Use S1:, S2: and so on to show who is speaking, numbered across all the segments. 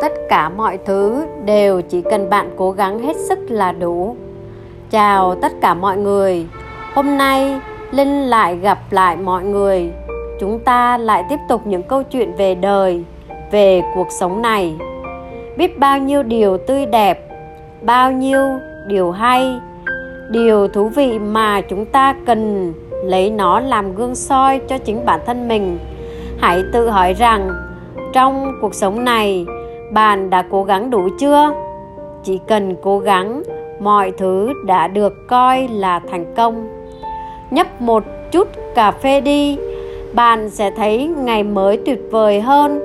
S1: tất cả mọi thứ đều chỉ cần bạn cố gắng hết sức là đủ. Chào tất cả mọi người. Hôm nay, linh lại gặp lại mọi người. Chúng ta lại tiếp tục những câu chuyện về đời, về cuộc sống này. Biết bao nhiêu điều tươi đẹp, bao nhiêu điều hay, điều thú vị mà chúng ta cần lấy nó làm gương soi cho chính bản thân mình. Hãy tự hỏi rằng, trong cuộc sống này bạn đã cố gắng đủ chưa? Chỉ cần cố gắng, mọi thứ đã được coi là thành công. Nhấp một chút cà phê đi. Bạn sẽ thấy ngày mới tuyệt vời hơn.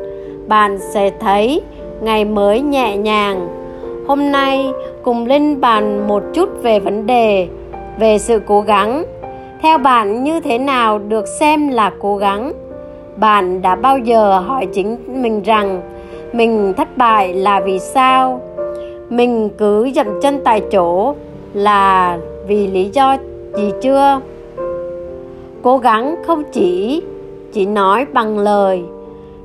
S1: Bạn sẽ thấy ngày mới nhẹ nhàng. Hôm nay, cùng linh bàn một chút về vấn đề, về sự cố gắng. Theo bạn như thế nào được xem là cố gắng? Bạn đã bao giờ hỏi chính mình rằng mình thất bại là vì sao? Mình cứ dậm chân tại chỗ là vì lý do gì chưa? Cố gắng không chỉ chỉ nói bằng lời.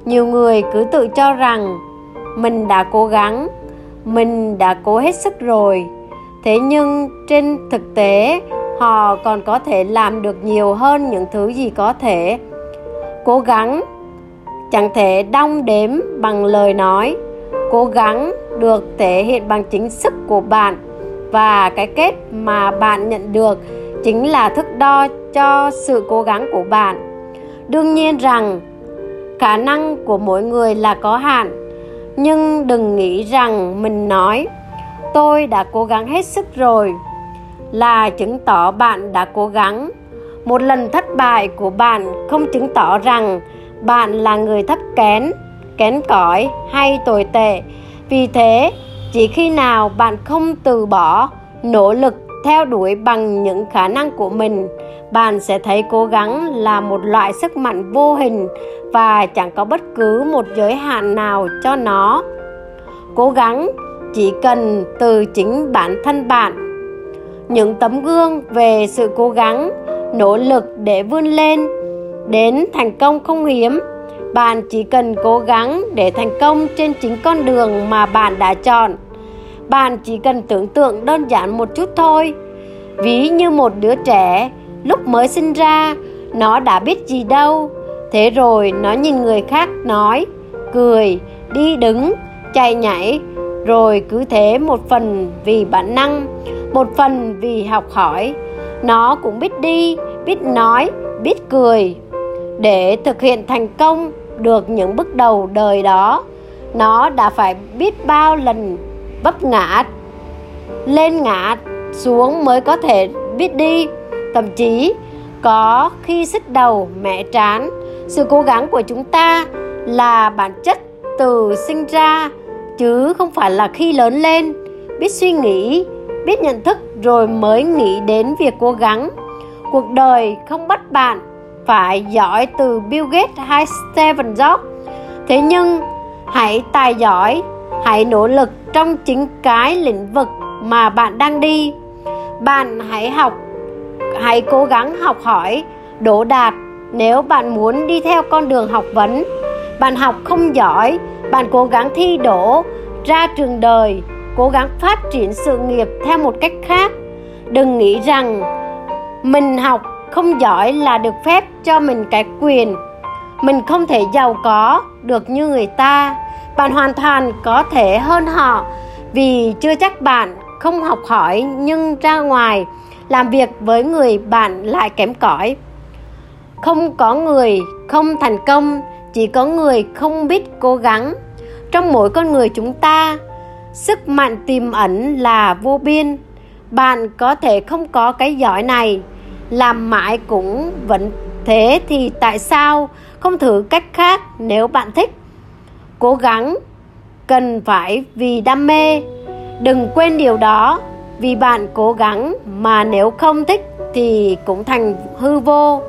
S1: Nhiều người cứ tự cho rằng, mình đã cố gắng, mình đã cố hết sức rồi. Thế nhưng trên thực tế, họ còn có thể làm được nhiều hơn những thứ gì có thể. Cố gắng chẳng thể đong đếm bằng lời nói. Cố gắng được thể hiện bằng chính sức của bạn. Và cái kết mà bạn nhận được chính là thước đo cho sự cố gắng của bạn. Đương nhiên rằng, khả năng của mỗi người là có hạn. Nhưng đừng nghĩ rằng mình nói, tôi đã cố gắng hết sức rồi. Là chứng tỏ bạn đã cố gắng. Một lần thất bại của bạn không chứng tỏ rằng bạn là người thấp kén kén cỏi hay tồi tệ. Vì thế, chỉ khi nào bạn không từ bỏ nỗ lực theo đuổi bằng những khả năng của mình, bạn sẽ thấy cố gắng là một loại sức mạnh vô hình và chẳng có bất cứ một giới hạn nào cho nó. Cố gắng chỉ cần từ chính bản thân bạn. Những tấm gương về sự cố gắng, nỗ lực để vươn lên đến thành công không hiếm. Bạn chỉ cần cố gắng để thành công trên chính con đường mà bạn đã chọn. Bạn chỉ cần tưởng tượng đơn giản một chút thôi. Ví như một đứa trẻ lúc mới sinh ra, nó đã biết gì đâu. Thế rồi nó nhìn người khác nói, cười, đi đứng, chạy nhảy. Rồi cứ thế một phần vì bản năng, một phần vì học hỏi. Nó cũng biết đi, biết nói, biết cười để thực hiện thành công được những bước đầu đời đó, nó đã phải biết bao lần vấp ngã, lên ngã xuống mới có thể biết đi. Thậm chí, có khi xích đầu, mẹ trán, sự cố gắng của chúng ta là bản chất từ sinh ra, chứ không phải là khi lớn lên. Biết suy nghĩ, biết nhận thức rồi mới nghĩ đến việc cố gắng. Cuộc đời không bắt bạn phải giỏi từ Bill Gates hay Steve Jobs. Thế nhưng, hãy tài giỏi, hãy nỗ lực trong chính cái lĩnh vực mà bạn đang đi. Bạn hãy học, hãy cố gắng học hỏi, đỗ đạt nếu bạn muốn đi theo con đường học vấn. Bạn học không giỏi, bạn cố gắng thi đỗ, ra trường đời, cố gắng phát triển sự nghiệp theo một cách khác. Đừng nghĩ rằng mình học không giỏi là được phép cho mình cái quyền. Mình không thể giàu có được như người ta. Bạn hoàn toàn có thể hơn họ, vì chưa chắc bạn không học hỏi nhưng ra ngoài làm việc với người bạn lại kém cỏi. Không có người không thành công, chỉ có người không biết cố gắng. Trong mỗi con người chúng ta, sức mạnh tiềm ẩn là vô biên. Bạn có thể không có cái giỏi này làm mãi cũng vẫn thế thì tại sao không thử cách khác nếu bạn thích? Cố gắng, cần phải vì đam mê. Đừng quên điều đó, vì bạn cố gắng mà nếu không thích thì cũng thành hư vô.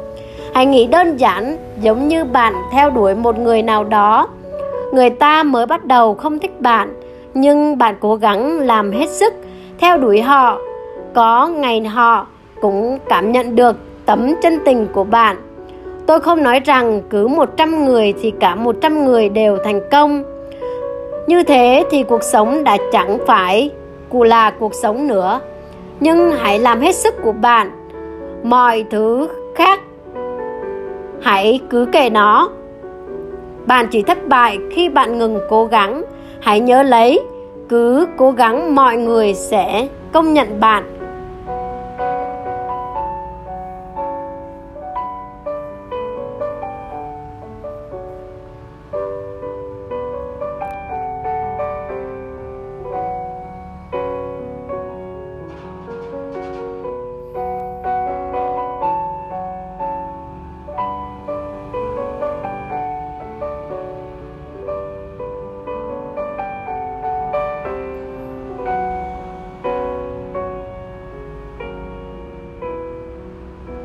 S1: Hãy nghĩ đơn giản, giống như bạn theo đuổi một người nào đó. Người ta mới bắt đầu không thích bạn, nhưng bạn cố gắng làm hết sức theo đuổi họ. Có ngày họ cũng cảm nhận được tấm chân tình của bạn. Tôi không nói rằng cứ 100 người thì cả 100 người đều thành công. Như thế thì cuộc sống đã chẳng phải cụ là cuộc sống nữa. Nhưng hãy làm hết sức của bạn. Mọi thứ khác, hãy cứ kể nó. Bạn chỉ thất bại khi bạn ngừng cố gắng. Hãy nhớ lấy, cứ cố gắng mọi người sẽ công nhận bạn.